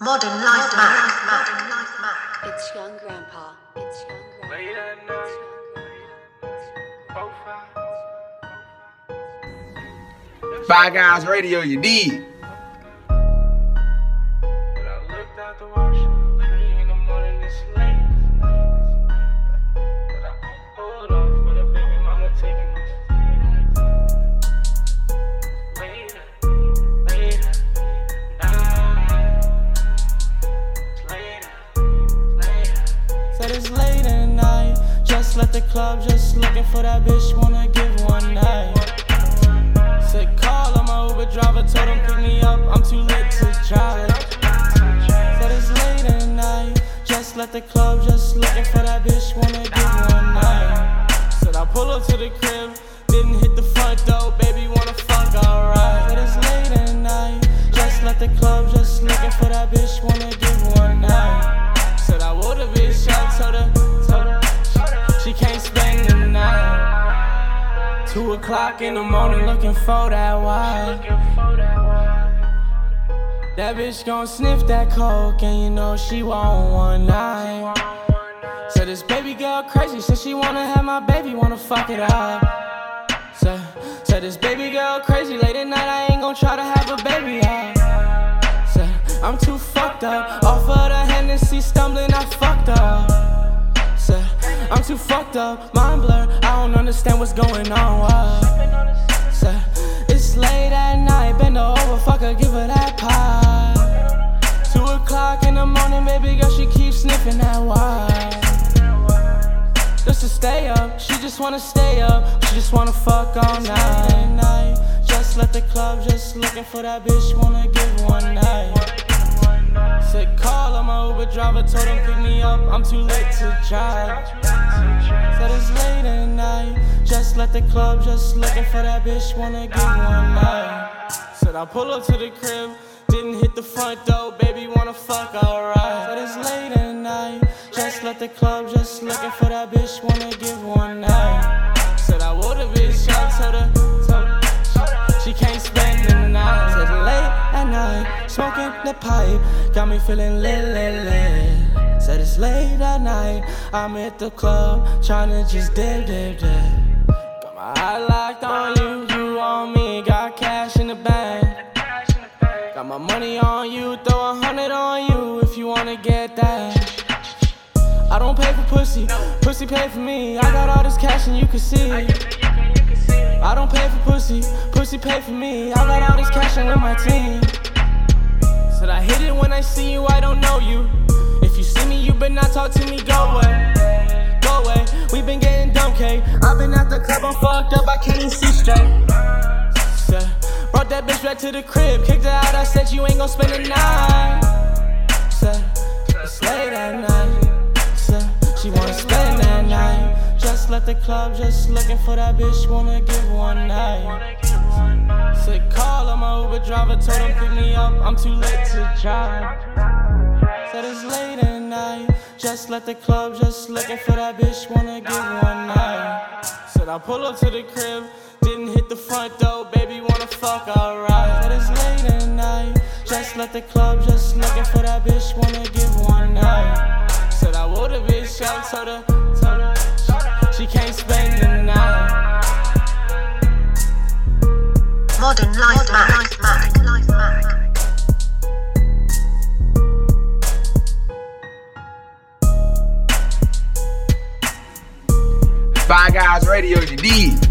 Modern Life Mag. Modern Life Mag. It's young grandpa. It's young grandpa. Late at night, profile. Fye Guys Radio, you need. The club, just looking for that bitch. Wanna give one night. Said call on my Uber driver, told him pick me up. I'm too late to drive. Said it's late at night. Just left the club, just looking for that bitch. Wanna give one night. Said I pull up to the crib, didn't hit the front door. Baby wanna fuck, alright. Said it's late at night. Just left the club, just looking for that bitch. Wanna give one night. Said I would have bitch, I told her Two o'clock in the morning, looking for that wine. That bitch gon' sniff that coke, and you know she want one night. Said this baby girl crazy, said she wanna have my baby, wanna fuck it up. Said, said this baby girl crazy, late at night I ain't gon' try to have a baby up. Said I'm too I'm too fucked up, mind blur, I don't understand what's going on. Said, it's late at night, bend over, fuck give her that pie. Two o'clock in the morning, baby girl, she keeps sniffing that wine. Just to stay up, she just wanna stay up, she just wanna fuck all night. night. Just left the club, just looking for that bitch, wanna give one night. Said call on my Uber driver, told him pick me up, I'm too late to drive. Left the club, just looking for that bitch. Wanna give one night. Said I pull up to the crib, didn't hit the front door. Baby, wanna fuck, alright. But it's late at night. Just left the club, just looking for that bitch. Wanna give one night. Said I would have bitch, I told her, told her she can't spend the night. Said late at night, smoking the pipe, got me feeling lit, lit, lit. Said it's late at night, I'm at the club, tryna just dip, dip, dip. On you, throw a hundred on you if you wanna get that. I don't pay for pussy, pussy pay for me. I got all this cash and you can see. I don't pay for pussy, pussy pay for me. I got all this cash and with my team. Said I hit it when I see you, I don't know you. If you see me, you better not talk to me, go away. Go away, we been getting dumb, K. I've been at the club, I'm fucked up, I can't even see straight. Bitch back to the crib, kicked her out, I said you ain't gon' spend the night. Said, it's late at night. Said, she wanna spend that night. Just left the club, just looking for that bitch, wanna give one night. Said call on my Uber driver, told him pick me up, I'm too late to drive. Said it's late at night, just left the club, just looking for that bitch, wanna give one night. Said I pull up to the crib, didn't the front door, baby wanna fuck, alright. Said it's late at night, just left the club, just looking for that bitch, wanna give one night. Said I would have bitch, I told her, told her, she can't spend the night. Modern Life Mag. Modern Life Mag. Fye Guys Radio, you need.